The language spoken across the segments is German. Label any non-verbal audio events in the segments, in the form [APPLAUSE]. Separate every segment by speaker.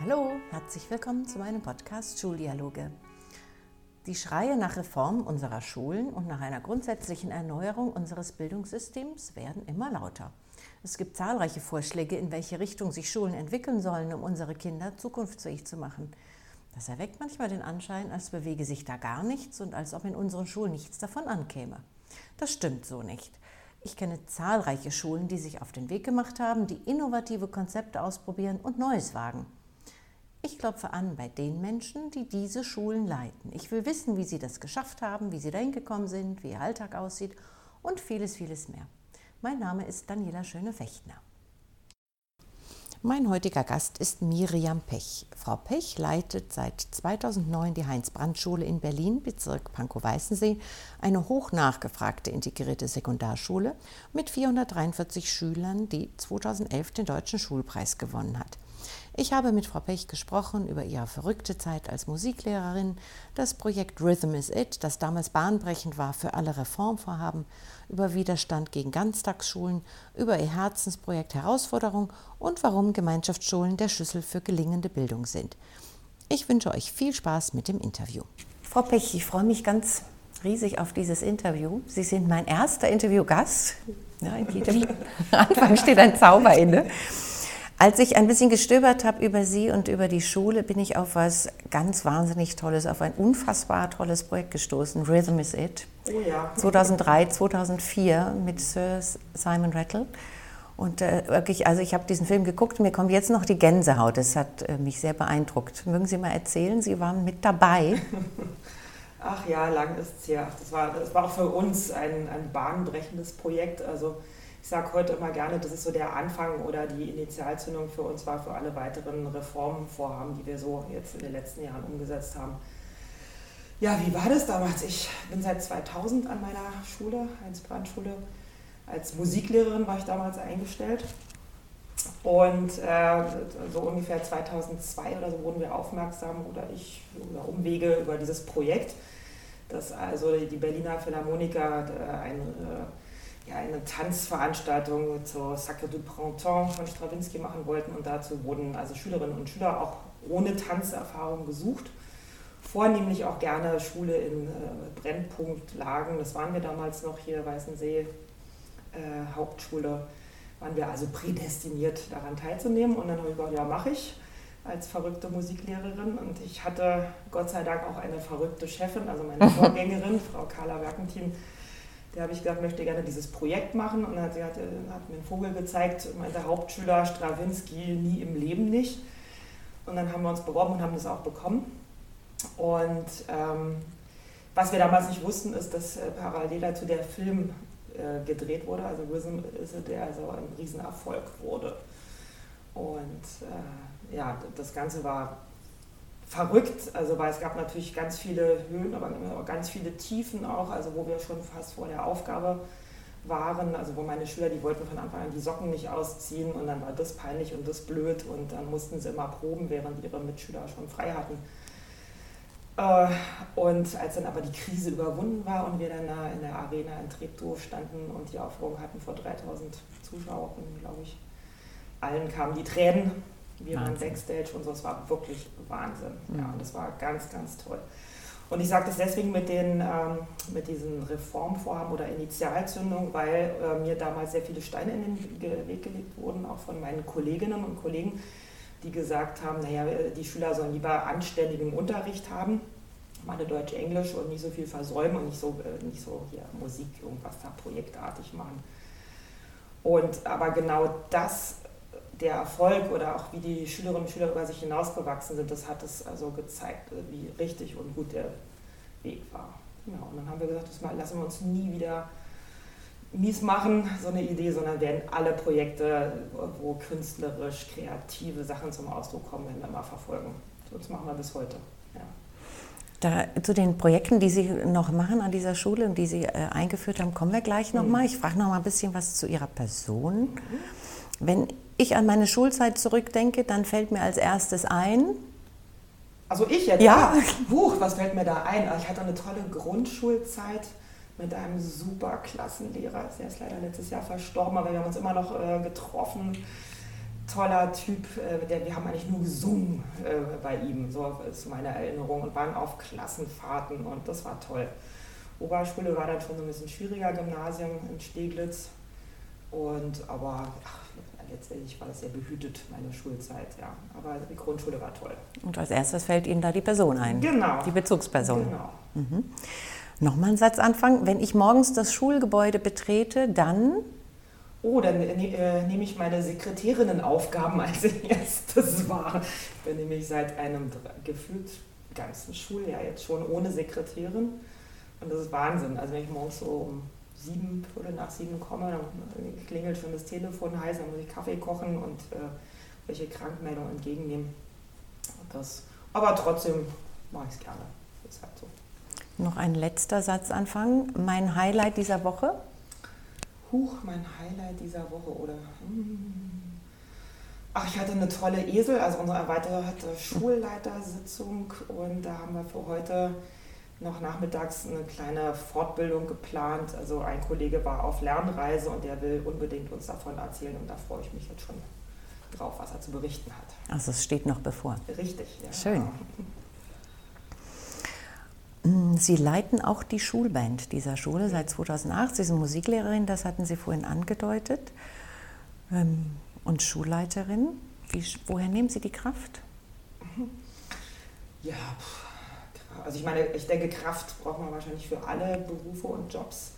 Speaker 1: Hallo, herzlich willkommen zu meinem Podcast Schuldialoge. Die Schreie nach Reform unserer Schulen und nach einer grundsätzlichen Erneuerung unseres Bildungssystems werden immer lauter. Es gibt zahlreiche Vorschläge, in welche Richtung sich Schulen entwickeln sollen, um unsere Kinder zukunftsfähig zu machen. Das erweckt manchmal den Anschein, als bewege sich da gar nichts und als ob in unseren Schulen nichts davon ankäme. Das stimmt so nicht. Ich kenne zahlreiche Schulen, die sich auf den Weg gemacht haben, die innovative Konzepte ausprobieren und Neues wagen. Klopfe an bei den Menschen, die diese Schulen leiten. Ich will wissen, wie sie das geschafft haben, wie sie dahin gekommen sind, wie ihr Alltag aussieht und vieles, vieles mehr. Mein Name ist Daniela Schöne-Fechtner. Mein heutiger Gast ist Miriam Pech. Frau Pech leitet seit 2009 die Heinz-Brandt-Schule in Berlin, Bezirk Pankow-Weißensee, eine hoch nachgefragte integrierte Sekundarschule mit 443 Schülern, die 2011 den Deutschen Schulpreis gewonnen hat. Ich habe mit Frau Pech gesprochen über ihre verrückte Zeit als Musiklehrerin, das Projekt Rhythm is It, das damals bahnbrechend war für alle Reformvorhaben, über Widerstand gegen Ganztagsschulen, über ihr Herzensprojekt Herausforderung und warum Gemeinschaftsschulen der Schlüssel für gelingende Bildung sind. Ich wünsche euch viel Spaß mit dem Interview. Frau Pech, ich freue mich ganz riesig auf dieses Interview. Sie sind mein erster Interviewgast. Ja, in jedem [LAUGHS] Anfang steht ein Zauber inne. Als ich ein bisschen gestöbert habe über Sie und über die Schule, bin ich auf was ganz wahnsinnig Tolles, auf ein unfassbar tolles Projekt gestoßen. Rhythm is It. Oh ja. 2003, 2004 mit Sir Simon Rattle. Und äh, wirklich, also ich habe diesen Film geguckt, mir kommt jetzt noch die Gänsehaut. Das hat äh, mich sehr beeindruckt. Mögen Sie mal erzählen, Sie waren mit dabei. [LAUGHS]
Speaker 2: Ach ja, lang ist es her. Das war, das war auch für uns ein, ein bahnbrechendes Projekt. Also ich sage heute immer gerne, das ist so der Anfang oder die Initialzündung für uns war für alle weiteren Reformvorhaben, die wir so jetzt in den letzten Jahren umgesetzt haben. Ja, wie war das damals? Ich bin seit 2000 an meiner Schule, Heinz-Brandt-Schule. Als Musiklehrerin war ich damals eingestellt. Und äh, so ungefähr 2002 oder so wurden wir aufmerksam oder ich über Umwege über dieses Projekt, dass also die Berliner Philharmoniker äh, ein äh, ja, eine Tanzveranstaltung zur Sacre du Printemps von Stravinsky machen wollten. Und dazu wurden also Schülerinnen und Schüler auch ohne Tanzerfahrung gesucht. Vornehmlich auch gerne Schule in äh, Brennpunktlagen, das waren wir damals noch hier, Weißensee, äh, Hauptschule, waren wir also prädestiniert daran teilzunehmen. Und dann habe ich gesagt, ja mache ich als verrückte Musiklehrerin. Und ich hatte Gott sei Dank auch eine verrückte Chefin, also meine [LAUGHS] Vorgängerin, Frau Carla Werkentin, der habe ich gesagt, möchte gerne dieses Projekt machen. Und dann hat, sie hat, hat mir einen Vogel gezeigt, meinte Hauptschüler Strawinski nie im Leben nicht. Und dann haben wir uns beworben und haben das auch bekommen. Und ähm, was wir damals nicht wussten, ist, dass äh, parallel dazu der Film äh, gedreht wurde, also Rhythm is der also ein Riesenerfolg wurde. Und äh, ja, das Ganze war verrückt, also weil es gab natürlich ganz viele Höhen, aber ganz viele Tiefen auch, also wo wir schon fast vor der Aufgabe waren, also wo meine Schüler, die wollten von Anfang an die Socken nicht ausziehen und dann war das peinlich und das blöd und dann mussten sie immer proben, während ihre Mitschüler schon frei hatten. Äh, und als dann aber die Krise überwunden war und wir dann in der Arena in Treptow standen und die Aufführung hatten vor 3000 Zuschauern, glaube ich, allen kamen die Tränen wir Wahnsinn. waren Backstage und so, es war wirklich Wahnsinn. Mhm. Ja, und das war ganz, ganz toll. Und ich sage das deswegen mit, den, ähm, mit diesen Reformvorhaben oder Initialzündung, weil äh, mir damals sehr viele Steine in den Weg gelegt wurden, auch von meinen Kolleginnen und Kollegen, die gesagt haben, naja, die Schüler sollen lieber anständigen Unterricht haben, meine Deutsch, Englisch und nicht so viel versäumen und nicht so, äh, nicht so hier Musik, irgendwas da projektartig machen. Und aber genau das der Erfolg oder auch wie die Schülerinnen und Schüler über sich hinausgewachsen sind, das hat es also gezeigt, wie richtig und gut der Weg war. Ja, und dann haben wir gesagt, das lassen wir uns nie wieder mies machen, so eine Idee, sondern werden alle Projekte, wo künstlerisch kreative Sachen zum Ausdruck kommen, werden wir mal verfolgen. Das machen wir bis heute. Ja.
Speaker 1: Da, zu den Projekten, die Sie noch machen an dieser Schule und die Sie äh, eingeführt haben, kommen wir gleich nochmal. Mhm. Ich frage noch mal ein bisschen was zu Ihrer Person. Mhm. Wenn ich an meine Schulzeit zurückdenke, dann fällt mir als erstes ein.
Speaker 2: Also ich jetzt? Ja. Buch, was fällt mir da ein? Also ich hatte eine tolle Grundschulzeit mit einem super Klassenlehrer. Der ist leider letztes Jahr verstorben, aber wir haben uns immer noch äh, getroffen. toller Typ, äh, der, wir haben eigentlich nur gesungen äh, bei ihm, so ist meine Erinnerung, und waren auf Klassenfahrten und das war toll. Oberschule war dann schon so ein bisschen schwieriger, Gymnasium in Steglitz. Und aber ach, letztendlich war das sehr behütet, meine Schulzeit, ja. Aber die Grundschule war toll.
Speaker 1: Und als erstes fällt Ihnen da die Person ein.
Speaker 2: Genau.
Speaker 1: Die Bezugsperson.
Speaker 2: Genau.
Speaker 1: Mhm. Nochmal ein Satz anfangen. Wenn ich morgens das Schulgebäude betrete, dann.
Speaker 2: Oh, dann äh, nehme ich meine Sekretärinnenaufgaben als erstes [LAUGHS] wahr. Ich bin nämlich seit einem gefühlt ganzen Schuljahr jetzt schon ohne Sekretärin. Und das ist Wahnsinn. Also wenn ich morgens so um sieben, Viertel nach sieben komme, dann klingelt schon das Telefon heiß, dann muss ich Kaffee kochen und äh, welche Krankmeldung entgegennehmen. Das, aber trotzdem mache ich es gerne. Ist halt so.
Speaker 1: Noch ein letzter Satz anfangen. Mein Highlight dieser Woche?
Speaker 2: Huch, mein Highlight dieser Woche oder. Hm. Ach, ich hatte eine tolle Esel, also unsere erweiterte Schulleitersitzung und da haben wir für heute noch nachmittags eine kleine Fortbildung geplant. Also ein Kollege war auf Lernreise und der will unbedingt uns davon erzählen und da freue ich mich jetzt schon drauf, was er zu berichten hat.
Speaker 1: Also es steht noch bevor.
Speaker 2: Richtig,
Speaker 1: ja. Schön. Mm, Sie leiten auch die Schulband dieser Schule seit 2008. Sie sind Musiklehrerin, das hatten Sie vorhin angedeutet. Ähm, und Schulleiterin. Wie, woher nehmen Sie die Kraft?
Speaker 2: Ja, also ich meine, ich denke, Kraft braucht man wahrscheinlich für alle Berufe und Jobs.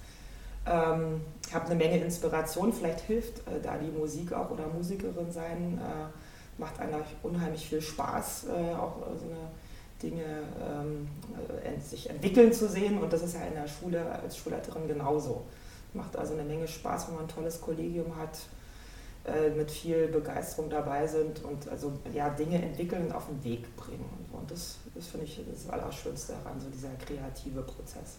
Speaker 2: Ähm, ich habe eine Menge Inspiration, vielleicht hilft äh, da die Musik auch oder Musikerin sein, äh, macht einer unheimlich viel Spaß, äh, auch äh, so eine Dinge ähm, äh, sich entwickeln zu sehen und das ist ja in der Schule als Schulleiterin genauso. Macht also eine Menge Spaß, wenn man ein tolles Kollegium hat, mit viel Begeisterung dabei sind und also ja, Dinge entwickeln und auf den Weg bringen. Und das, das finde ich das Allerschönste daran, so dieser kreative Prozess.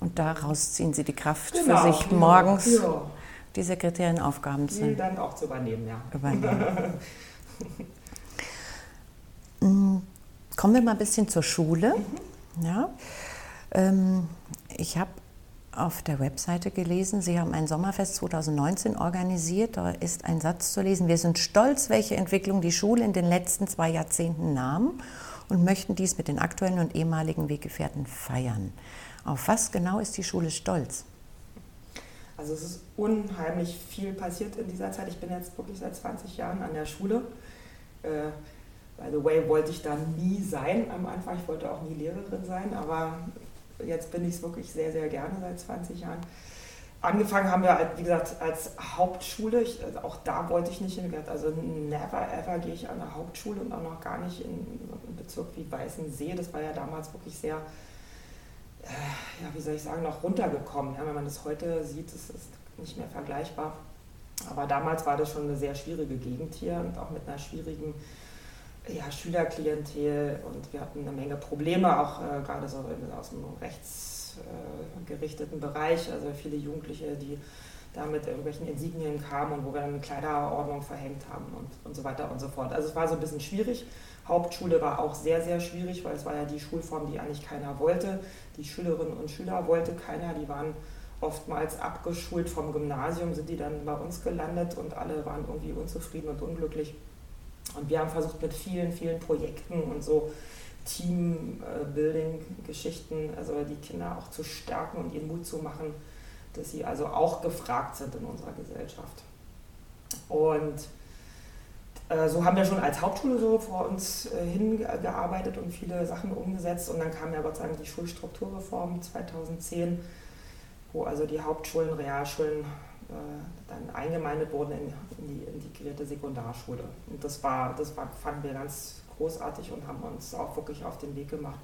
Speaker 1: Und daraus ziehen Sie die Kraft genau, für sich morgens ja. die Sekretärenaufgaben
Speaker 2: zu. Die dann auch zu übernehmen, ja.
Speaker 1: Übernehmen. Mm, [LAUGHS] kommen wir mal ein bisschen zur Schule. Mhm. Ja. Ähm, ich habe auf der Webseite gelesen, Sie haben ein Sommerfest 2019 organisiert. Da ist ein Satz zu lesen. Wir sind stolz, welche Entwicklung die Schule in den letzten zwei Jahrzehnten nahm und möchten dies mit den aktuellen und ehemaligen Weggefährten feiern. Auf was genau ist die Schule stolz?
Speaker 2: Also es ist unheimlich viel passiert in dieser Zeit. Ich bin jetzt wirklich seit 20 Jahren an der Schule. Äh, by the way, wollte ich da nie sein am Anfang. Ich wollte auch nie Lehrerin sein, aber jetzt bin ich es wirklich sehr, sehr gerne seit 20 Jahren. Angefangen haben wir, wie gesagt, als Hauptschule. Ich, also auch da wollte ich nicht hin. Also never ever gehe ich an eine Hauptschule und auch noch gar nicht in, einen Bezirk wie Weißensee. Das war ja damals wirklich sehr, äh, ja, wie soll ich sagen, noch runtergekommen. Ja, wenn man das heute sieht, ist es nicht mehr vergleichbar. Aber damals war das schon eine sehr schwierige Gegend hier und auch mit einer schwierigen ja, Schülerklientel und wir hatten eine Menge Probleme, auch äh, gerade so aus dem rechtsgerichteten äh, Bereich, also viele Jugendliche, die da mit irgendwelchen Insignien kamen und wo wir dann eine Kleiderordnung verhängt haben und, und so weiter und so fort. Also es war so ein bisschen schwierig. Hauptschule war auch sehr, sehr schwierig, weil es war ja die Schulform, die eigentlich keiner wollte. Die Schülerinnen und Schüler wollte keiner, die waren oftmals abgeschult vom Gymnasium, sind die dann bei uns gelandet und alle waren irgendwie unzufrieden und unglücklich. Und wir haben versucht mit vielen, vielen Projekten und so Teambuilding-Geschichten, also die Kinder auch zu stärken und ihnen Mut zu machen, dass sie also auch gefragt sind in unserer Gesellschaft. Und äh, so haben wir schon als Hauptschule so vor uns äh, hingearbeitet und viele Sachen umgesetzt. Und dann kam ja Gott sei Dank die Schulstrukturreform 2010, wo also die Hauptschulen, Realschulen äh, dann eingemeindet wurden in, in, die integrierte Sekundarschule. Und das war, das war, fanden wir ganz großartig und haben uns auch wirklich auf den Weg gemacht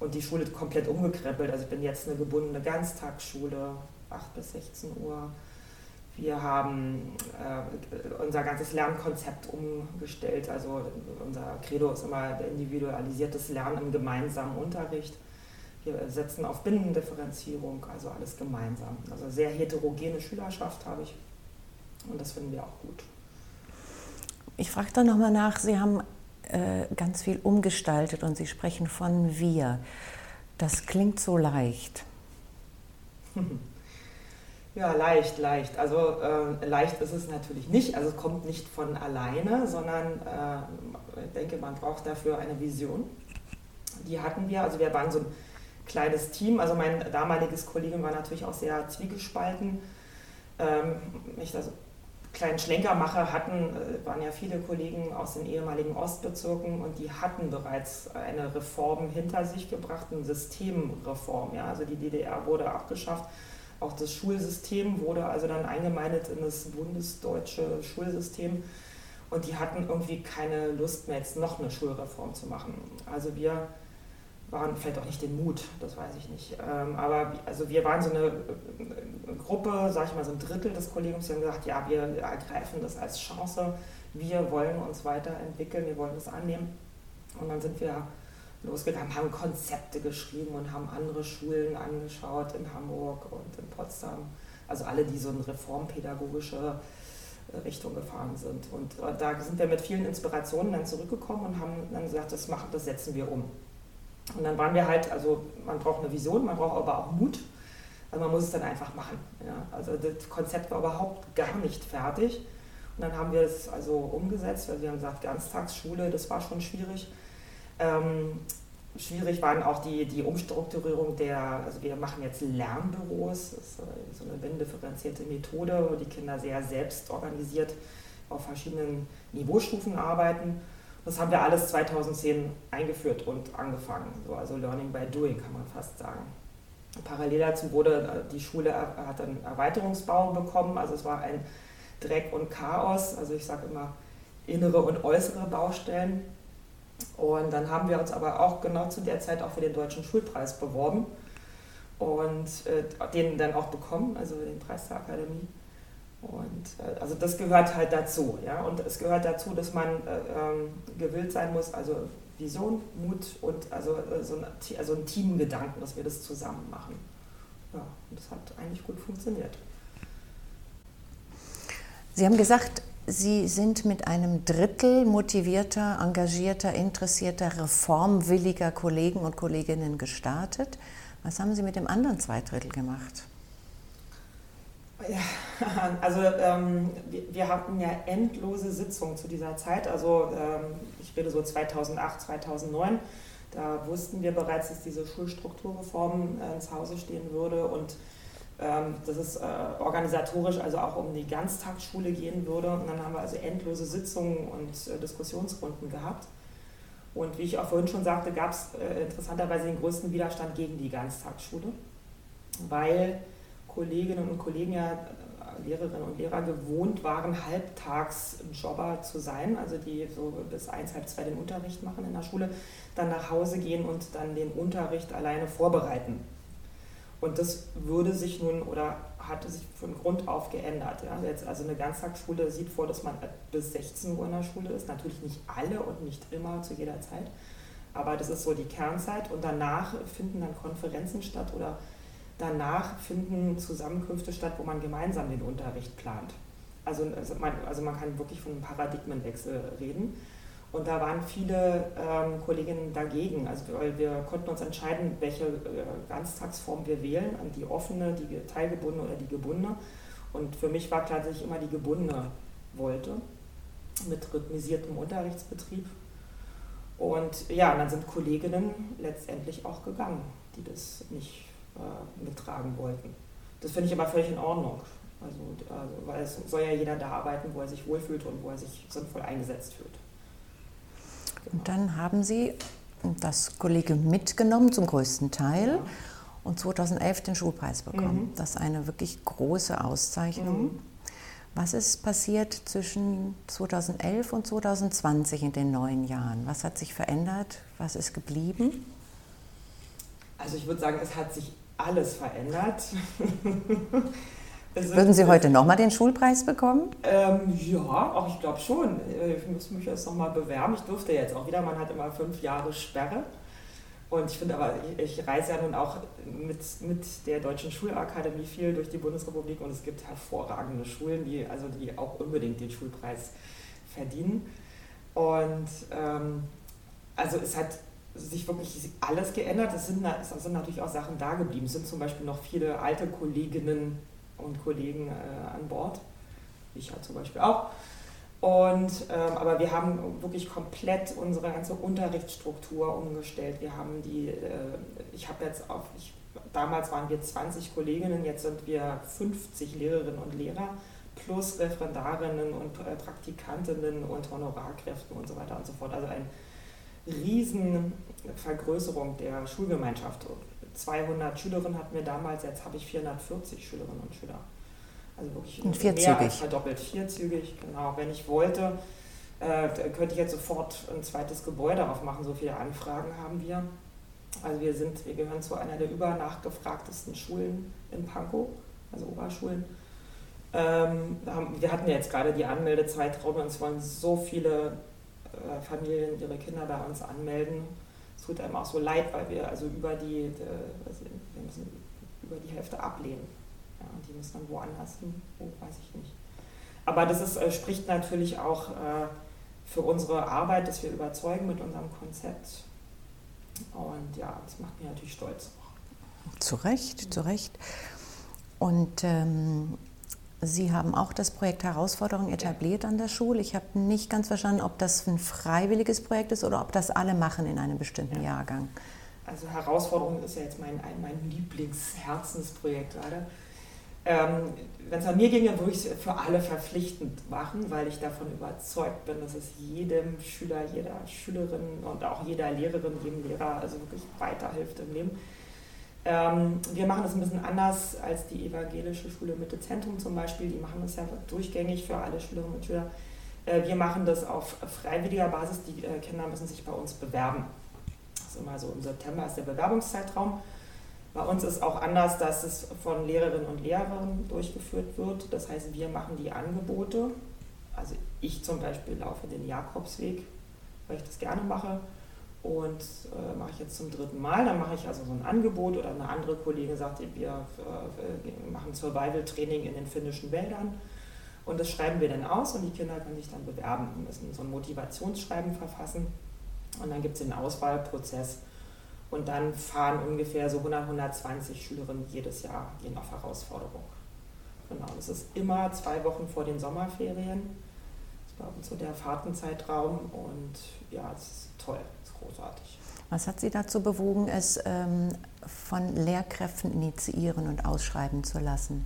Speaker 2: und die Schule komplett umgekrempelt. Also ich bin jetzt eine gebundene Ganztagsschule, 8 bis 16 Uhr. Wir haben äh, unser ganzes Lernkonzept umgestellt. Also unser Credo ist immer individualisiertes Lernen im gemeinsamen Unterricht. Wir setzen auf Binnendifferenzierung, also alles gemeinsam. Also sehr heterogene Schülerschaft habe ich und das finden wir auch gut.
Speaker 1: Ich frage da nochmal nach, Sie haben äh, ganz viel umgestaltet und Sie sprechen von wir. Das klingt so leicht. [LAUGHS]
Speaker 2: Ja, leicht, leicht. Also äh, leicht ist es natürlich nicht. Also es kommt nicht von alleine, sondern äh, ich denke, man braucht dafür eine Vision. Die hatten wir. Also wir waren so ein kleines Team. Also mein damaliges Kollegium war natürlich auch sehr zwiegespalten. Ähm, ich das kleinen Schlenker mache, hatten, äh, waren ja viele Kollegen aus den ehemaligen Ostbezirken und die hatten bereits eine Reform hinter sich gebracht, eine Systemreform. Ja? Also die DDR wurde abgeschafft auch das Schulsystem wurde also dann eingemeindet in das bundesdeutsche Schulsystem. Und die hatten irgendwie keine Lust mehr, jetzt noch eine Schulreform zu machen. Also wir waren vielleicht auch nicht den Mut, das weiß ich nicht. Ähm, aber also wir waren so eine Gruppe, sage ich mal so ein Drittel des Kollegiums, die haben gesagt, ja, wir ergreifen das als Chance, wir wollen uns weiterentwickeln, wir wollen das annehmen. Und dann sind wir losgegangen, haben Konzepte geschrieben und haben andere Schulen angeschaut in Hamburg und in Potsdam. Also alle, die so in reformpädagogische äh, Richtung gefahren sind. Und äh, da sind wir mit vielen Inspirationen dann zurückgekommen und haben dann gesagt, das machen, das setzen wir um. Und dann waren wir halt, also man braucht eine Vision, man braucht aber auch Mut. Also man muss es dann einfach machen. Ja. Also das Konzept war überhaupt gar nicht fertig. Und dann haben wir es also umgesetzt, weil wir haben gesagt, Ganztagsschule, das war schon schwierig. Ähm, schwierig waren auch die, die Umstrukturierung der, also wir machen jetzt Lernbüros, das ist so eine binnendifferenzierte Methode, wo die Kinder sehr selbst organisiert auf verschiedenen Niveaustufen arbeiten. Das haben wir alles 2010 eingeführt und angefangen, so, also Learning by Doing kann man fast sagen. Parallel dazu wurde äh, die Schule hat einen Erweiterungsbau bekommen, also es war ein Dreck und Chaos, also ich sage immer innere und äußere Baustellen und dann haben wir uns aber auch genau zu der Zeit auch für den Deutschen Schulpreis beworben und äh, den dann auch bekommen, also den Preis der Akademie. Und äh, also das gehört halt dazu, ja. Und es gehört dazu, dass man äh, ähm, gewillt sein muss, also Vision, Mut und also, äh, so ein, also ein Teamgedanken, dass wir das zusammen machen. Ja, und das hat eigentlich gut funktioniert.
Speaker 1: Sie haben gesagt, Sie sind mit einem Drittel motivierter, engagierter, interessierter, reformwilliger Kollegen und Kolleginnen gestartet. Was haben Sie mit dem anderen zwei Drittel gemacht?
Speaker 2: Ja, [LAUGHS] also ähm, wir, hatten ja endlose Sitzungen zu dieser Zeit. Also ähm, ich rede so 2008, 2009. Da wussten wir bereits, dass diese Schulstrukturreform äh, ins Hause stehen würde und ähm, dass es äh, organisatorisch also auch um die Ganztagsschule gehen würde. Und dann haben wir also endlose Sitzungen und äh, Diskussionsrunden gehabt. Und wie ich auch vorhin schon sagte, gab es äh, interessanterweise den größten Widerstand gegen die Ganztagsschule, weil Kolleginnen und Kollegen ja Lehrerinnen und Lehrer gewohnt waren, halbtags Jobber zu sein, also die so bis eins, halb zwei den Unterricht machen in der Schule, dann nach Hause gehen und dann den Unterricht alleine vorbereiten. Und das würde sich nun oder hatte sich von Grund auf geändert. Ja. Jetzt also eine Ganztagsschule sieht vor, dass man bis 16 Uhr in der Schule ist. Natürlich nicht alle und nicht immer zu jeder Zeit. Aber das ist so die Kernzeit. Und danach finden dann Konferenzen statt oder danach finden Zusammenkünfte statt, wo man gemeinsam den Unterricht plant. Also, also, man, also man kann wirklich von einem Paradigmenwechsel reden. Und da waren viele ähm, Kolleginnen dagegen, also weil wir konnten uns entscheiden, welche äh, Ganztagsform wir wählen, die offene, die teilgebundene oder die gebundene. Und für mich war klar, dass ich immer die gebundene wollte, mit rhythmisiertem Unterrichtsbetrieb. Und ja, dann sind Kolleginnen letztendlich auch gegangen, die das nicht äh, mittragen wollten. Das finde ich aber völlig in Ordnung. Also, also, weil es soll ja jeder da arbeiten, wo er sich wohlfühlt und wo er sich sinnvoll eingesetzt fühlt.
Speaker 1: Und dann haben Sie das Kollegium mitgenommen, zum größten Teil, ja. und 2011 den Schulpreis bekommen. Mhm. Das ist eine wirklich große Auszeichnung. Mhm. Was ist passiert zwischen 2011 und 2020 in den neun Jahren? Was hat sich verändert? Was ist geblieben?
Speaker 2: Also ich würde sagen, es hat sich alles verändert. [LAUGHS]
Speaker 1: Würden Sie heute nochmal den Schulpreis bekommen?
Speaker 2: Ähm, ja, auch ich glaube schon. Äh, ich muss mich jetzt nochmal bewerben. Ich durfte jetzt auch wieder. Man hat immer fünf Jahre Sperre. Und ich finde aber, ich, ich reise ja nun auch mit, mit der Deutschen Schulakademie viel durch die Bundesrepublik und es gibt hervorragende Schulen, die, also die auch unbedingt den Schulpreis verdienen. Und ähm, also es hat sich wirklich alles geändert. Es sind, es sind natürlich auch Sachen da geblieben. Es sind zum Beispiel noch viele alte Kolleginnen und Kollegen äh, an Bord. Ich ja zum Beispiel auch. Und, ähm, aber wir haben wirklich komplett unsere ganze Unterrichtsstruktur umgestellt. Wir haben die, äh, ich habe jetzt auf, ich, damals waren wir 20 Kolleginnen, jetzt sind wir 50 Lehrerinnen und Lehrer plus Referendarinnen und äh, Praktikantinnen und Honorarkräften und so weiter und so fort. Also eine riesen Vergrößerung der Schulgemeinschaft. 200 Schülerinnen hatten wir damals, jetzt habe ich 440 Schülerinnen und Schüler. Also wirklich und vierzügig. mehr als verdoppelt, vierzügig, genau. Wenn ich wollte, äh, könnte ich jetzt sofort ein zweites Gebäude aufmachen, so viele Anfragen haben wir. Also wir sind, wir gehören zu einer der übernachgefragtesten Schulen in Pankow, also Oberschulen. Ähm, wir hatten ja jetzt gerade die Anmeldezeitraum und es wollen so viele äh, Familien ihre Kinder bei uns anmelden. Es tut einem auch so leid, weil wir also über die, die also wir über die Hälfte ablehnen. Ja, und die müssen dann woanders hin, wo weiß ich nicht. Aber das ist, äh, spricht natürlich auch äh, für unsere Arbeit, dass wir überzeugen mit unserem Konzept. Und ja, das macht mich natürlich stolz.
Speaker 1: Zu Recht, zu Recht. Und ähm, Sie haben auch das Projekt Herausforderung etabliert an der Schule. Ich habe nicht ganz verstanden, ob das ein freiwilliges Projekt ist oder ob das alle machen in einem bestimmten ja. Jahrgang.
Speaker 2: Also Herausforderung ist ja jetzt mein, mein Lieblingsherzensprojekt gerade. Ähm, Wenn es an mir ginge, würde ich es für alle verpflichtend machen, weil ich davon überzeugt bin, dass es jedem Schüler, jeder Schülerin und auch jeder Lehrerin, jedem Lehrer also wirklich weiterhilft im Leben. Ähm, wir machen das ein bisschen anders als die evangelische Schule Mitte Zentrum zum Beispiel. Die machen das ja durchgängig für alle Schülerinnen und Schüler. Äh, wir machen das auf freiwilliger Basis. Die äh, Kinder müssen sich bei uns bewerben. Das ist immer so im September ist der Bewerbungszeitraum. Bei uns ist auch anders, dass es von Lehrerinnen und Lehrern durchgeführt wird. Das heißt, wir machen die Angebote. Also ich zum Beispiel laufe den Jakobsweg, weil ich das gerne mache. Und äh, mache ich jetzt zum dritten Mal. Dann mache ich also so ein Angebot oder eine andere Kollegin sagt, wir äh, machen Survival-Training in den finnischen Wäldern. Und das schreiben wir dann aus und die Kinder können sich dann bewerben. Wir müssen so ein Motivationsschreiben verfassen. Und dann gibt es den Auswahlprozess und dann fahren ungefähr so 100, 120 Schülerinnen jedes Jahr gehen auf Herausforderung. Genau, das ist immer zwei Wochen vor den Sommerferien. Bei uns so der Fahrtenzeitraum und ja, es ist toll, es ist großartig.
Speaker 1: Was hat Sie dazu bewogen, es ähm, von Lehrkräften initiieren und ausschreiben zu lassen?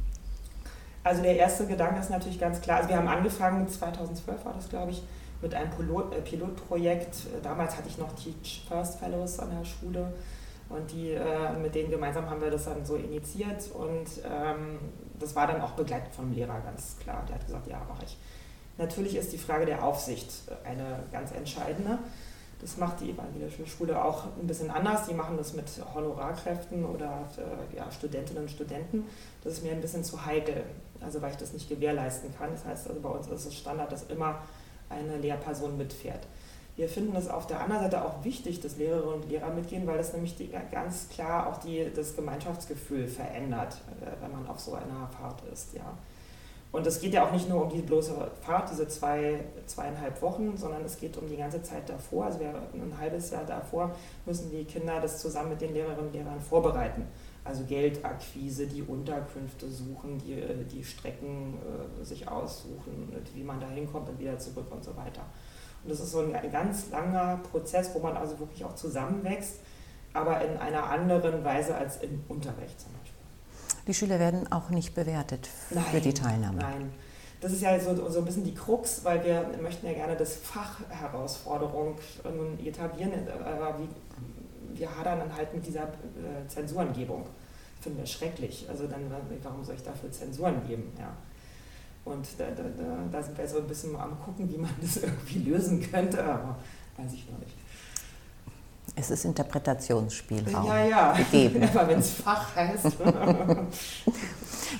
Speaker 2: Also der erste Gedanke ist natürlich ganz klar, also wir haben angefangen, 2012 war das glaube ich, mit einem Pilot, äh, Pilotprojekt. Damals hatte ich noch Teach First Fellows an der Schule und die, äh, mit denen gemeinsam haben wir das dann so initiiert und ähm, das war dann auch begleitet vom Lehrer, ganz klar. Der hat gesagt, ja, mache ich. Natürlich ist die Frage der Aufsicht eine ganz entscheidende. Das macht die evangelische Schule auch ein bisschen anders. Die machen das mit Honorarkräften oder äh, ja, Studentinnen und Studenten. Das ist mir ein bisschen zu heikel, also weil ich das nicht gewährleisten kann. Das heißt, also bei uns ist es Standard, dass immer eine Lehrperson mitfährt. Wir finden es auf der anderen Seite auch wichtig, dass Lehrerinnen und Lehrer mitgehen, weil das nämlich die, ganz klar auch die, das Gemeinschaftsgefühl verändert, äh, wenn man auf so einer Fahrt ist. Ja. Und es geht ja auch nicht nur um die bloße Fahrt, diese zwei, zweieinhalb Wochen, sondern es geht um die ganze Zeit davor. Also wir, ein halbes Jahr davor müssen die Kinder das zusammen mit den Lehrerinnen und Lehrern vorbereiten. Also Geldakquise, die Unterkünfte suchen, die, äh, die Strecken äh, sich aussuchen, wie man da hinkommt und wieder zurück und so weiter. Und das ist so ein, ein ganz langer Prozess, wo man also wirklich auch zusammenwächst, aber in einer anderen Weise als im Unterricht zum Beispiel.
Speaker 1: Die Schüler werden auch nicht bewertet nein, für die Teilnahme.
Speaker 2: Nein, das ist ja so, so ein bisschen die Krux, weil wir möchten ja gerne das Fach Herausforderung etablieren, aber wie, wir hadern dann halt mit dieser äh, Zensurengebung. Finden wir schrecklich. Also dann, warum soll ich dafür Zensuren geben? Ja. Und da, da, da sind wir so ein bisschen am gucken, wie man das [LAUGHS] irgendwie lösen könnte, aber weiß ich noch nicht.
Speaker 1: Es ist Interpretationsspielraum
Speaker 2: ja, ja. gegeben. [LAUGHS] Aber wenn es Fach heißt. [LAUGHS]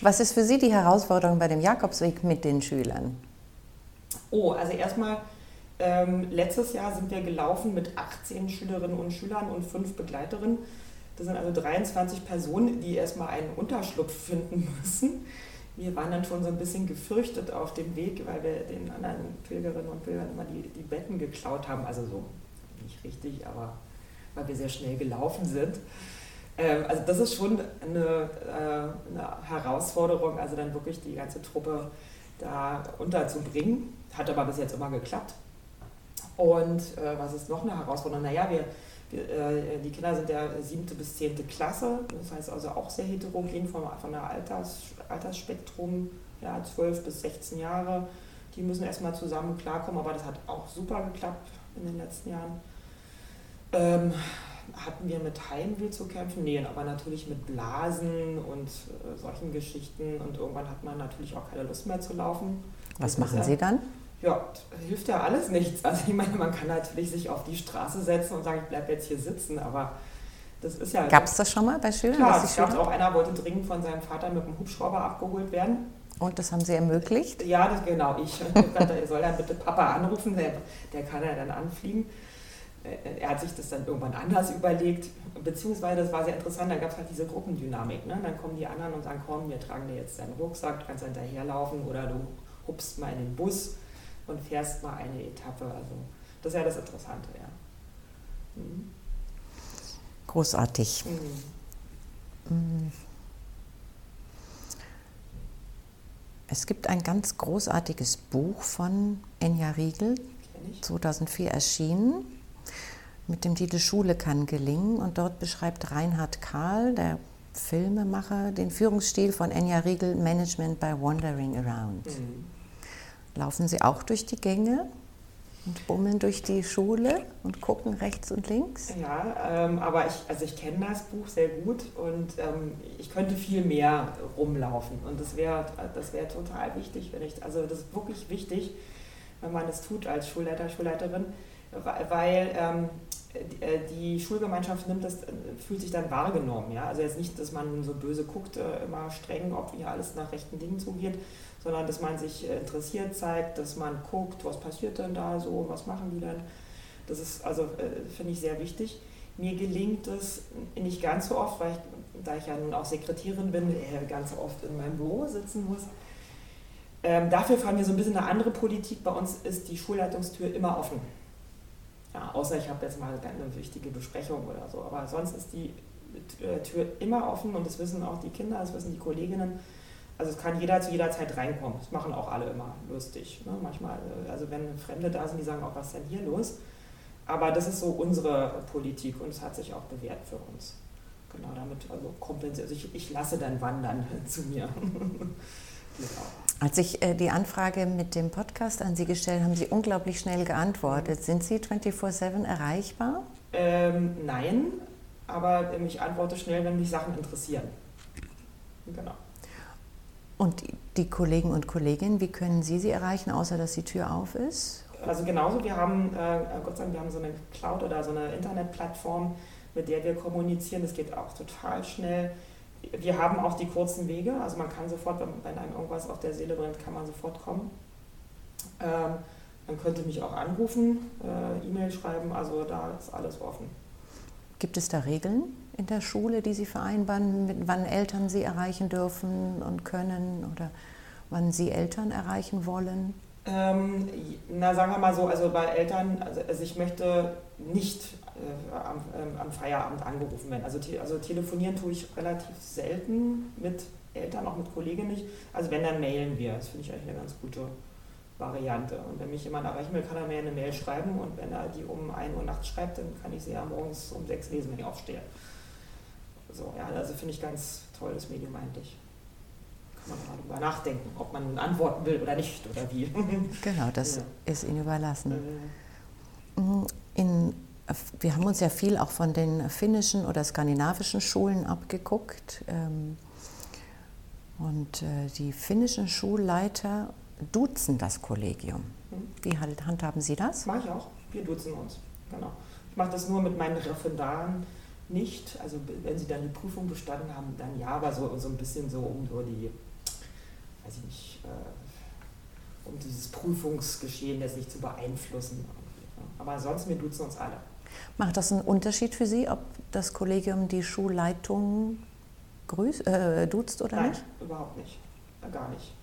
Speaker 1: Was ist für Sie die Herausforderung bei dem Jakobsweg mit den Schülern?
Speaker 2: Oh, also erstmal ähm, letztes Jahr sind wir gelaufen mit 18 Schülerinnen und Schülern und fünf Begleiterinnen. Das sind also 23 Personen, die erstmal einen Unterschlupf finden müssen. Wir waren dann schon so ein bisschen gefürchtet auf dem Weg, weil wir den anderen Pilgerinnen und Pilgern immer die, die Betten geklaut haben. Also so nicht richtig, aber weil wir sehr schnell gelaufen sind. Ähm, also das ist schon eine, äh, eine, Herausforderung, also dann wirklich die ganze Truppe da unterzubringen. Hat aber bis jetzt immer geklappt. Und äh, was ist noch eine Herausforderung? Naja, wir, wir äh, die Kinder sind ja siebte bis zehnte Klasse, das heißt also auch sehr heterogen von, von der Alters, Altersspektrum, ja, 12 bis 16 Jahre. Die müssen erstmal zusammen klarkommen, aber das hat auch super geklappt in den letzten Jahren. Ähm, hatten wir mit Heimweh zu kämpfen? Nee, aber natürlich mit Blasen und äh, solchen Geschichten. Und irgendwann hat man natürlich auch keine Lust mehr zu laufen.
Speaker 1: Was das machen Sie dann?
Speaker 2: Ja, hilft ja alles nichts. Also ich meine, man kann natürlich sich auf die Straße setzen und sagen, ich bleibe jetzt hier sitzen, aber das ist ja...
Speaker 1: Gab es das schon mal bei Schülern?
Speaker 2: Klar, es gab auch einer, wollte dringend von seinem Vater mit dem Hubschrauber abgeholt werden.
Speaker 1: Und das haben Sie ermöglicht?
Speaker 2: Ja, das, genau. Ich [LAUGHS] er soll dann bitte Papa anrufen, der, der kann ja dann anfliegen. Äh, er hat sich das dann irgendwann anders überlegt, beziehungsweise das war sehr interessant, da gab es halt diese Gruppendynamik. Ne? Dann kommen die anderen und sagen, komm, wir tragen dir jetzt deinen Rucksack, du kannst hinterherlaufen oder du hupst mal in den Bus und fährst mal eine Etappe. Also das ist ja das Interessante, ja.
Speaker 1: Mhm. Großartig. Mhm. mhm. Es gibt ein ganz großartiges Buch von Enja Riegel, 2004 erschienen mit dem Titel Schule kann gelingen. Und dort beschreibt Reinhard Kahl, der Filmemacher, den Führungsstil von Enya Riegel Management by Wandering Around. Mhm. Laufen Sie auch durch die Gänge und bummeln durch die Schule und gucken rechts und links?
Speaker 2: Ja, ähm, aber ich, also ich kenne das Buch sehr gut und ähm, ich könnte viel mehr rumlaufen. Und das wäre das wär total wichtig, wenn ich, also das ist wirklich wichtig, wenn man es tut als Schulleiter, Schulleiterin, weil ähm, äh, die Schulgemeinschaft nimmt das, äh, fühlt sich dann wahrgenommen. Ja? Also jetzt nicht, dass man so böse guckt, äh, immer streng, ob hier alles nach rechten Dingen zugeht, sondern dass man sich interessiert zeigt, dass man guckt, was passiert denn da so, was machen die denn. Das ist also, finde ich, sehr wichtig. Mir gelingt es nicht ganz so oft, weil ich, da ich ja nun auch Sekretärin bin, ganz oft in meinem Büro sitzen muss. Ähm, dafür fahren wir so ein bisschen eine andere Politik. Bei uns ist die Schulleitungstür immer offen. Ja, außer ich habe jetzt mal eine wichtige Besprechung oder so. Aber sonst ist die äh, Tür immer offen und das wissen auch die Kinder, das wissen die Kolleginnen. Also es kann jeder zu jeder Zeit reinkommen. Das machen auch alle immer lustig. Ne? Manchmal, äh, also wenn Fremde da sind, die sagen auch, was ist denn hier los? Aber das ist so unsere Politik und es hat sich auch bewährt für uns. Genau, damit also kompensiert. Also ich, ich lasse dann wandern [LAUGHS] zu mir. [LAUGHS]
Speaker 1: genau. Als ich äh, die Anfrage mit dem Podcast an Sie gestellt habe, haben Sie unglaublich schnell geantwortet. Sind Sie 24-7 erreichbar?
Speaker 2: Ähm, nein, aber ich antworte schnell, wenn mich Sachen interessieren.
Speaker 1: Genau. Und die Kollegen und Kolleginnen, wie können Sie sie erreichen, außer dass die Tür auf ist?
Speaker 2: Also genauso, wir haben, äh, Gott sei Dank, wir haben so eine Cloud oder so eine Internetplattform, mit der wir kommunizieren. Das geht auch total schnell wir haben auch die kurzen Wege, also man kann sofort, wenn einem irgendwas auf der Seele brennt, kann man sofort kommen. Ähm, man könnte mich auch anrufen, äh, E-Mail schreiben, also da ist alles offen.
Speaker 1: Gibt es da Regeln in der Schule, die Sie vereinbaren, mit wann Eltern Sie erreichen dürfen und können oder wann Sie Eltern erreichen wollen?
Speaker 2: Ähm, na, sagen wir mal so, also bei Eltern, also, also ich möchte nicht am, ähm, am, Feierabend angerufen werden. Also, te also telefonieren tue ich relativ selten mit Eltern, auch mit Kollegen nicht. Also wenn, dann mailen wir. Das finde ich eigentlich eine ganz gute Variante. Und wenn mich jemand erreichen will, kann er mir eine Mail schreiben und wenn er die um 1 Uhr nachts schreibt, dann kann ich sie ja morgens um 6 lesen, wenn ich aufstehe. So, ja, also finde ich ganz tolles Medium eigentlich. Kann man mal drüber nachdenken, ob man nun antworten will oder nicht oder wie.
Speaker 1: Genau, das ja. ist Ihnen überlassen. Äh, In wir haben uns ja viel auch von den finnischen oder skandinavischen Schulen abgeguckt. Ähm, und äh, die finnischen Schulleiter duzen das Kollegium. Mhm. Wie handhaben Sie das?
Speaker 2: Mache ich auch. Wir duzen uns. Genau. Ich mache das nur mit meinen Referendaren nicht. Also wenn sie dann die Prüfung bestanden haben, dann ja, aber so, so ein bisschen so um so die, weiß ich nicht, äh, um dieses Prüfungsgeschehen jetzt nicht zu beeinflussen. Aber ansonsten, wir duzen uns alle.
Speaker 1: Macht das einen Unterschied für Sie, ob das Kollegium die Schulleitung grüßt, äh, duzt oder
Speaker 2: Nein,
Speaker 1: nicht?
Speaker 2: überhaupt nicht. Gar nicht.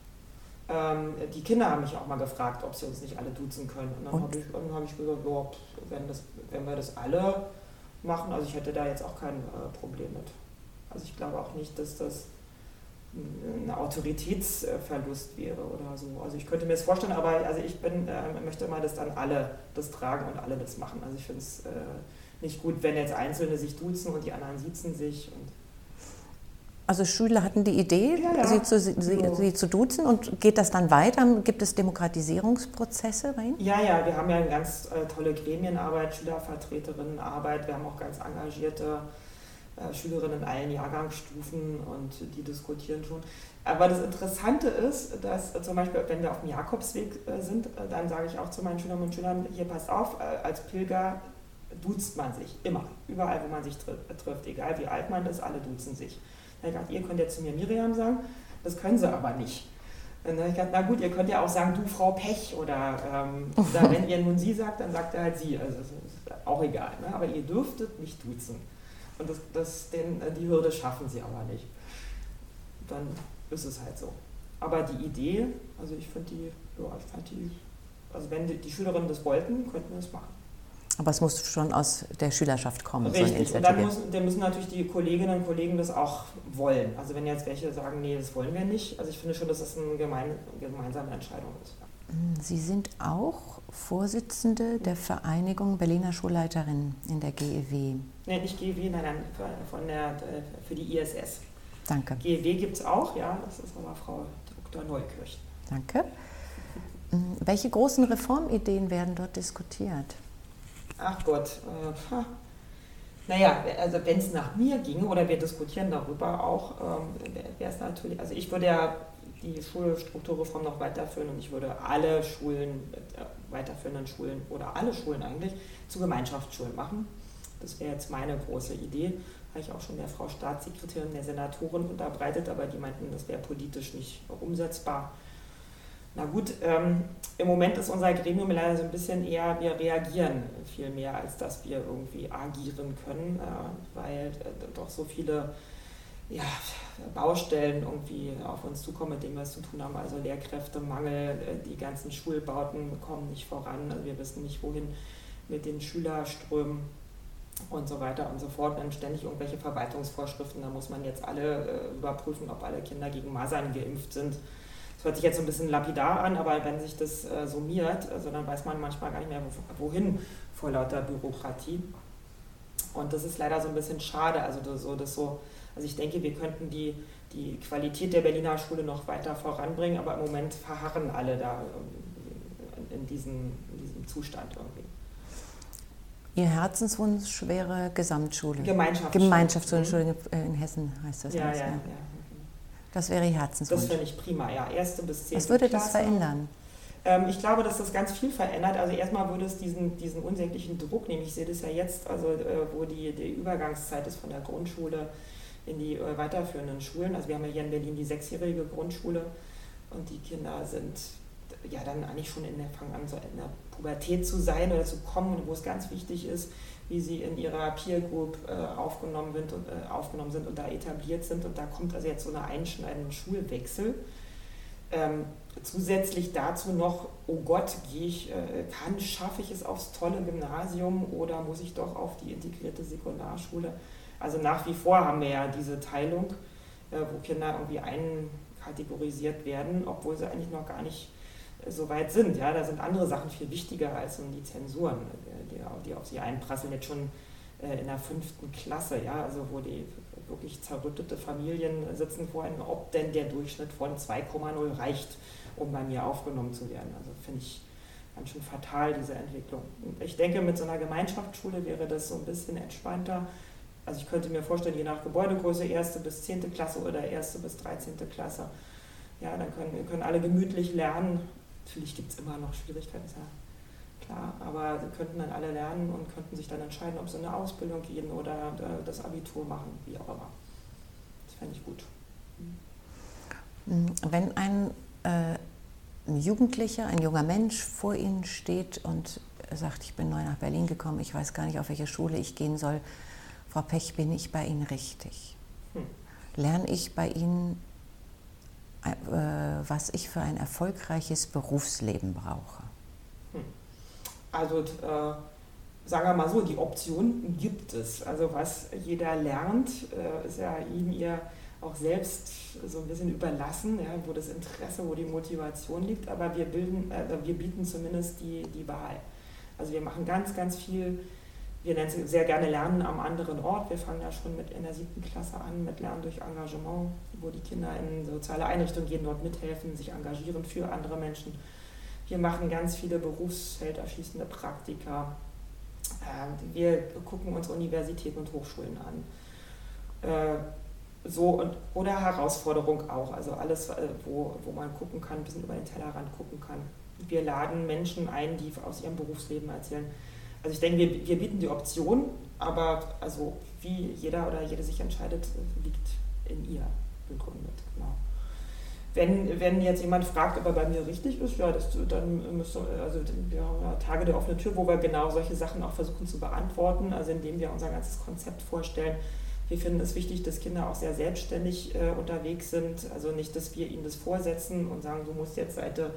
Speaker 2: Ähm, die Kinder haben mich auch mal gefragt, ob sie uns nicht alle duzen können. Und dann habe ich, hab ich gesagt, ja, wenn, das, wenn wir das alle machen, also ich hätte da jetzt auch kein äh, Problem mit. Also ich glaube auch nicht, dass das ein Autoritätsverlust wäre oder so. Also ich könnte mir das vorstellen, aber also ich bin, äh, möchte immer, dass dann alle das tragen und alle das machen. Also ich finde es äh, nicht gut, wenn jetzt Einzelne sich duzen und die anderen siezen sich.
Speaker 1: also Schüler hatten die Idee, ja, ja. Sie, zu, sie, so. sie, zu duzen und geht das dann weiter? Gibt es Demokratisierungsprozesse bei Ihnen?
Speaker 2: Ja, ja, wir haben ja eine ganz äh, tolle Gremienarbeit, Schülervertreterinnenarbeit, wir haben auch ganz engagierte äh, Schülerinnen in allen Jahrgangsstufen und die diskutieren schon. Aber das Interessante ist, dass zum Beispiel, wenn wir auf dem Jakobsweg äh, sind, äh, dann sage ich auch zu meinen Schülerinnen und Schülern, hier passt auf, als Pilger duzt man sich immer, überall, wo man sich trifft, egal wie alt man ist, alle duzen sich. Dann habe ich gedacht, ihr könnt ja zu mir Miriam sagen, das können sie aber nicht. dann habe ich gedacht, na gut, ihr könnt ja auch sagen, du Frau Pech oder, ähm, [LAUGHS] oder wenn ihr nun sie sagt, dann sagt er halt sie. Also das ist auch egal. Ne? Aber ihr dürftet nicht duzen. Und das, das, den, äh, die Hürde schaffen sie aber nicht. Dann ist es halt so. Aber die Idee, also ich finde die, ja, ich fand die, also wenn die, die Schülerinnen das wollten, könnten wir es machen.
Speaker 1: Aber es muss schon aus der Schülerschaft kommen.
Speaker 2: Richtig, so und dann müssen, dann müssen natürlich die Kolleginnen und Kollegen das auch wollen. Also wenn jetzt welche sagen, nee, das wollen wir nicht, also ich finde schon, dass das eine gemein, gemeinsame Entscheidung ist.
Speaker 1: Sie sind auch Vorsitzende der Vereinigung Berliner Schulleiterinnen in der GEW.
Speaker 2: Nein, nicht GEW, nein, nein, von der, für die ISS.
Speaker 1: Danke.
Speaker 2: GEW gibt es auch, ja, das ist aber Frau Dr. Neukirch.
Speaker 1: Danke. Hm, welche großen Reformideen werden dort diskutiert?
Speaker 2: Ach Gott, äh, naja, also wenn es nach mir ginge oder wir diskutieren darüber auch, ähm, wäre es natürlich, also ich würde ja die Schulstrukturreform noch weiterführen und ich würde alle Schulen, äh, weiterführenden Schulen oder alle Schulen eigentlich zu Gemeinschaftsschulen machen. Das wäre jetzt meine große Idee. Habe ich auch schon der Frau Staatssekretärin, der Senatorin unterbreitet, aber die meinten, das wäre politisch nicht umsetzbar. Na gut, ähm, im Moment ist unser Gremium leider so ein bisschen eher, wir reagieren viel mehr, als dass wir irgendwie agieren können, äh, weil äh, doch so viele ja, Baustellen irgendwie auf uns zukommen, mit denen wir es zu tun haben. Also Lehrkräftemangel, äh, die ganzen Schulbauten kommen nicht voran. Also wir wissen nicht, wohin mit den Schülerströmen und so weiter und so fort. Dann ständig irgendwelche Verwaltungsvorschriften. Da muss man jetzt alle äh, überprüfen, ob alle Kinder gegen Masern geimpft sind. Das hört sich jetzt so ein bisschen lapidar an, aber wenn sich das äh, summiert, also dann weiß man manchmal gar nicht mehr, wohin vor lauter Bürokratie. Und das ist leider so ein bisschen schade. Also das, so, das so also ich denke, wir könnten die, die Qualität der Berliner Schule noch weiter voranbringen, aber im Moment verharren alle da in diesem, in diesem Zustand irgendwie.
Speaker 1: Ihr Herzenswunsch wäre Gesamtschule.
Speaker 2: Gemeinschaftsschule.
Speaker 1: Gemeinschaftsschule, Entschuldigung, äh, in Hessen heißt das.
Speaker 2: Ja, alles, ja, ja. ja.
Speaker 1: Das wäre Ihr Herzenswunsch.
Speaker 2: Das finde ich prima, ja. Erste bis zehnte
Speaker 1: Was würde das verändern?
Speaker 2: Ähm, ich glaube, dass das ganz viel verändert. Also erstmal würde es diesen, diesen unsäglichen Druck nehmen. Ich sehe das ja jetzt, also äh, wo die, die Übergangszeit ist von der Grundschule in die äh, weiterführenden Schulen. Also wir haben ja hier in Berlin die sechsjährige Grundschule und die Kinder sind ja dann eigentlich schon in der fangen an, so in der Pubertät zu sein oder zu kommen, wo es ganz wichtig ist, wie sie in ihrer Peer Group äh, aufgenommen, sind und, äh, aufgenommen sind und da etabliert sind. Und da kommt also jetzt so eine einschneidende Schulwechsel. Ähm, zusätzlich dazu noch, oh Gott, gehe ich, äh, kann, schaffe ich es aufs tolle Gymnasium oder muss ich doch auf die integrierte Sekundarschule? Also nach wie vor haben wir ja diese Teilung, äh, wo Kinder irgendwie einkategorisiert werden, obwohl sie eigentlich noch gar nicht so weit sind. Ja? Da sind andere Sachen viel wichtiger als die Zensuren, äh, die, die auf sie einprasseln, jetzt schon in der fünften Klasse, ja? also wo die wirklich zerrüttete Familien sitzen vorhin, ob denn der Durchschnitt von 2,0 reicht, um bei mir aufgenommen zu werden. Also finde ich ganz schön fatal, diese Entwicklung. Ich denke, mit so einer Gemeinschaftsschule wäre das so ein bisschen entspannter also ich könnte mir vorstellen, je nach Gebäudegröße, erste bis zehnte Klasse oder erste bis dreizehnte Klasse. Ja, dann können, können alle gemütlich lernen. Natürlich gibt es immer noch Schwierigkeiten, ist ja klar, aber sie könnten dann alle lernen und könnten sich dann entscheiden, ob sie in eine Ausbildung gehen oder das Abitur machen, wie auch immer. Das fände ich gut.
Speaker 1: Mhm. Wenn ein, äh, ein Jugendlicher, ein junger Mensch vor Ihnen steht und sagt, ich bin neu nach Berlin gekommen, ich weiß gar nicht, auf welche Schule ich gehen soll, Frau Pech, bin ich bei Ihnen richtig? Hm. Lerne ich bei Ihnen, äh, was ich für ein erfolgreiches Berufsleben brauche?
Speaker 2: Hm. Also äh, sagen wir mal so, die Option gibt es. Also was jeder lernt, äh, ist ja ihm ihr auch selbst so ein bisschen überlassen, ja, wo das Interesse, wo die Motivation liegt, aber wir, bilden, äh, wir bieten zumindest die, die Wahl. Also wir machen ganz, ganz viel, wir nennen es sehr gerne Lernen am anderen Ort. Wir fangen ja schon mit in der siebten Klasse an, mit Lernen durch Engagement, wo die Kinder in soziale Einrichtungen gehen, dort mithelfen, sich engagieren für andere Menschen. Wir machen ganz viele berufsfelderschließende Praktika. Äh, wir gucken uns Universitäten und Hochschulen an äh, so und, oder Herausforderung auch, also alles, äh, wo, wo man gucken kann, ein bisschen über den Tellerrand gucken kann. Wir laden Menschen ein, die aus ihrem Berufsleben erzählen. Also ich denke, wir, wir bieten die Option, aber also wie jeder oder jede sich entscheidet, liegt in ihr begründet. Genau. Wenn, wenn jetzt jemand fragt, ob er bei mir richtig ist, ja, das, dann müsste, also wir ja Tage der offenen Tür, wo wir genau solche Sachen auch versuchen zu beantworten, also indem wir unser ganzes Konzept vorstellen wir finden es wichtig, dass Kinder auch sehr selbstständig äh, unterwegs sind. Also nicht, dass wir ihnen das vorsetzen und sagen, du musst jetzt Seite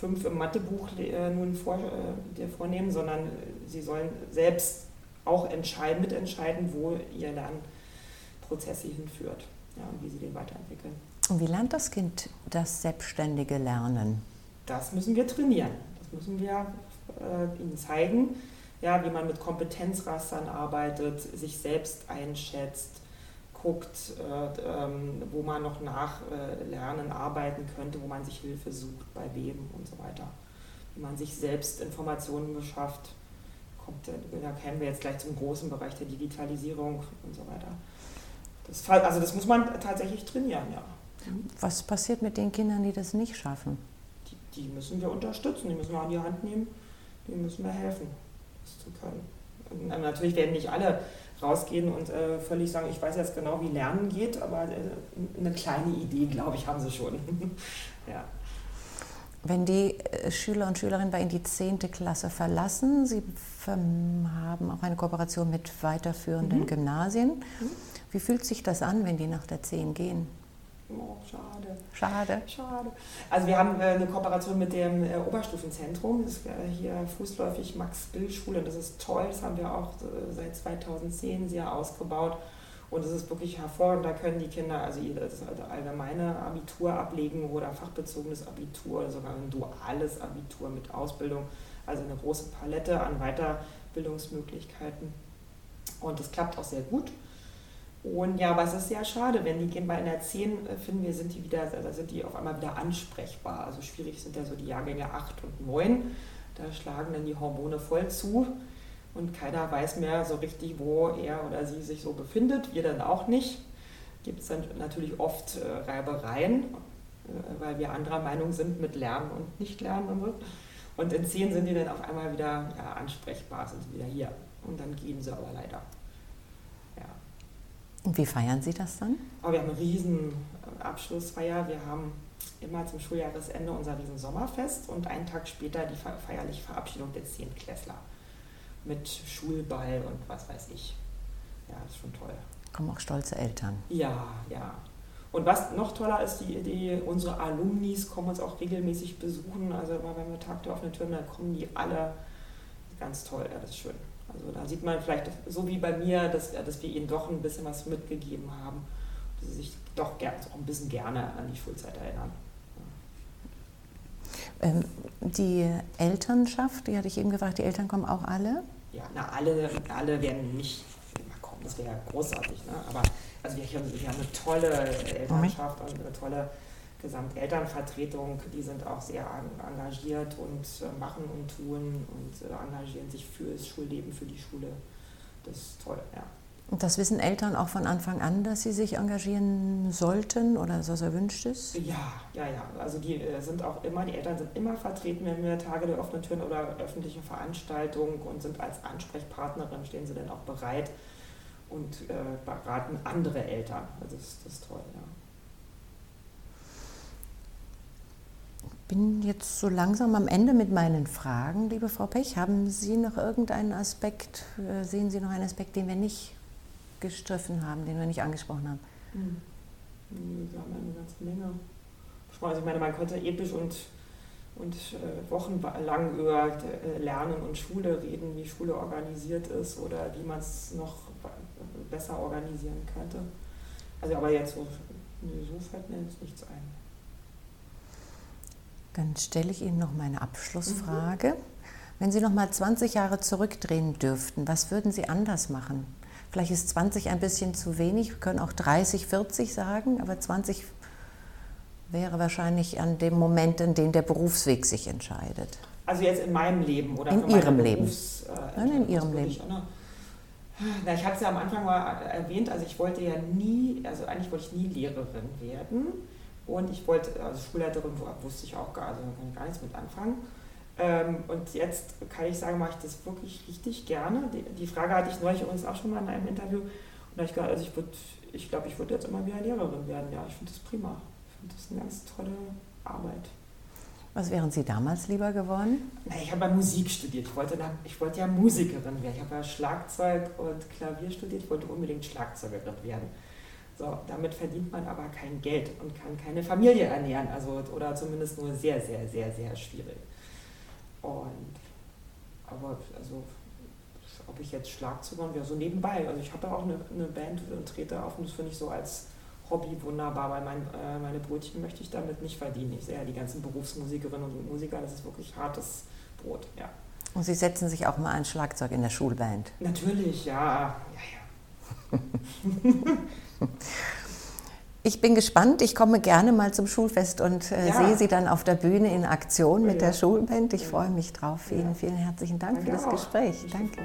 Speaker 2: 5 im Mathebuch äh, nun vor, äh, dir vornehmen, sondern sie sollen selbst auch entscheiden, mitentscheiden, wo ihr Lernprozess sie hinführt ja, und wie sie den weiterentwickeln.
Speaker 1: Und wie lernt das Kind das selbstständige Lernen?
Speaker 2: Das müssen wir trainieren. Das müssen wir äh, ihnen zeigen ja, wie man mit Kompetenzrastern arbeitet, sich selbst einschätzt, guckt, äh, ähm, wo man noch nachlernen, äh, arbeiten könnte, wo man sich Hilfe sucht, bei wem und so weiter. Wie man sich selbst Informationen beschafft, kommt, da kämen wir jetzt gleich zum großen Bereich der Digitalisierung und so weiter. Das, also das muss man tatsächlich trainieren, ja.
Speaker 1: Was passiert mit den Kindern, die das nicht schaffen?
Speaker 2: Die, die müssen wir unterstützen, die müssen wir an die Hand nehmen, denen müssen wir helfen zu können. Und ähm, natürlich werden nicht alle rausgehen und äh, völlig sagen, ich weiß jetzt genau, wie Lernen geht, aber äh, eine kleine Idee, glaube ich, haben sie schon. [LAUGHS] ja.
Speaker 1: Wenn die äh, Schüler und Schülerinnen bei Ihnen die 10. Klasse verlassen, Sie haben auch eine Kooperation mit weiterführenden mhm. Gymnasien. Mhm. Wie fühlt sich das an, wenn die nach der 10 gehen?
Speaker 2: Oh, schade.
Speaker 1: Schade.
Speaker 2: Schade. Also wir haben äh, eine Kooperation mit dem äh, Oberstufenzentrum, das ist äh, hier fußläufig Max-Bill-Schule. Das ist toll, das haben wir auch seit 2010 sehr ausgebaut. Und es ist wirklich hervorragend, da können die Kinder also das allgemeine Abitur ablegen oder fachbezogenes Abitur oder sogar ein duales Abitur mit Ausbildung. Also eine große Palette an Weiterbildungsmöglichkeiten. Und das klappt auch sehr gut. Und ja, aber es ist sehr schade, wenn die gehen bei einer 10, äh, finden wir, sind die wieder, da sind die auf einmal wieder ansprechbar. Also schwierig sind ja so die Jahrgänge 8 und 9. Da schlagen dann die Hormone voll zu und keiner weiß mehr so richtig, wo er oder sie sich so befindet. Wir dann auch nicht. Gibt es dann natürlich oft äh, Reibereien, äh, weil wir anderer Meinung sind mit Lernen und Nicht-Lernen und so. Und in 10 sind die dann auf einmal wieder ja, ansprechbar, sind sie wieder hier. Und dann gehen sie aber leider.
Speaker 1: Und wie feiern Sie das dann?
Speaker 2: Oh, wir haben eine riesen äh, Abschlussfeier. Wir haben immer zum Schuljahresende unser riesen Sommerfest und einen Tag später die feierliche Verabschiedung der Zehntklässler mit Schulball und was weiß ich. Ja, das ist schon toll.
Speaker 1: Kommen auch stolze Eltern.
Speaker 2: Ja, ja. Und was noch toller ist, die, die, unsere Alumnis kommen uns auch regelmäßig besuchen. Also immer wenn wir Tag der offenen Türen, dann kommen die alle. Ganz toll, ja, das ist schön. Also da sieht man vielleicht so wie bei mir, dass, dass wir ihnen doch ein bisschen was mitgegeben haben, dass sie sich doch auch ein bisschen gerne an die Schulzeit erinnern.
Speaker 1: Ähm, die Elternschaft, die hatte ich eben gefragt, die Eltern kommen auch alle?
Speaker 2: Ja, na, alle, alle werden nicht kommen, das wäre ja großartig. Ne? Aber also wir, wir haben eine tolle Elternschaft und eine tolle Gesamtelternvertretung, die sind auch sehr engagiert und äh, machen und tun und äh, engagieren sich für das Schulleben, für die Schule. Das ist toll, ja.
Speaker 1: Und das wissen Eltern auch von Anfang an, dass sie sich engagieren sollten oder dass das erwünscht ist?
Speaker 2: Ja, ja, ja. Also die äh, sind auch immer, die Eltern sind immer vertreten, wenn wir Tage der offenen Türen oder öffentliche Veranstaltungen und sind als Ansprechpartnerin, stehen sie dann auch bereit und äh, beraten andere Eltern. Also das, das ist toll, ja.
Speaker 1: Bin jetzt so langsam am Ende mit meinen Fragen, liebe Frau Pech. Haben Sie noch irgendeinen Aspekt, äh, sehen Sie noch einen Aspekt, den wir nicht gestriffen haben, den wir nicht angesprochen haben?
Speaker 2: Hm. Wir haben eine ganze Menge. Also ich meine, man könnte episch und und äh, wochenlang über äh, Lernen und Schule reden, wie Schule organisiert ist oder wie man es noch besser organisieren könnte. Also aber jetzt so, so fällt mir jetzt nichts ein.
Speaker 1: Dann stelle ich Ihnen noch meine Abschlussfrage. Mhm. Wenn Sie noch mal 20 Jahre zurückdrehen dürften, was würden Sie anders machen? Vielleicht ist 20 ein bisschen zu wenig, wir können auch 30, 40 sagen, aber 20 wäre wahrscheinlich an dem Moment, in dem der Berufsweg sich entscheidet.
Speaker 2: Also jetzt in meinem Leben oder
Speaker 1: in Ihrem Leben? Berufs,
Speaker 2: äh, Nein, in Ihrem Leben. Ich, na, ich habe es ja am Anfang mal erwähnt, also ich wollte ja nie, also eigentlich wollte ich nie Lehrerin werden und ich wollte, also Schulleiterin wusste ich auch gar, also kann ich gar nichts mit anfangen. Ähm, und jetzt kann ich sagen, mache ich das wirklich richtig gerne. Die, die, Frage hatte ich neulich übrigens auch schon mal in einem Interview. Und da habe ich gesagt, also ich würde, ich glaube, ich würde jetzt immer wieder Lehrerin werden. Ja, ich finde das prima. Ich finde das eine ganz tolle Arbeit.
Speaker 1: Was wären Sie damals lieber geworden?
Speaker 2: Ich habe ja Musik studiert. Ich wollte, ich wollte ja Musikerin werden. Ich habe ja Schlagzeug und Klavier studiert. Ich wollte unbedingt Schlagzeugerin werden. So, damit verdient man aber kein Geld und kann keine Familie ernähren. Also, oder zumindest nur sehr, sehr, sehr, sehr schwierig. Und aber also ob ich jetzt Schlagzeuger wäre, so nebenbei. Also ich habe ja auch eine, eine Band und trete auf und das finde ich so als Hobby wunderbar, weil mein, äh, meine Brötchen möchte ich damit nicht verdienen. Ich sehe ja die ganzen Berufsmusikerinnen und Musiker, das ist wirklich hartes Brot, ja.
Speaker 1: Und Sie setzen sich auch mal ein Schlagzeug in der Schulband?
Speaker 2: Natürlich, ja. ja, ja. [LAUGHS]
Speaker 1: Ich bin gespannt. Ich komme gerne mal zum Schulfest und äh, ja. sehe Sie dann auf der Bühne in Aktion mit ja. der Schulband. Ich freue mich drauf. Vielen, vielen herzlichen Dank für das. Gespräch. Danke.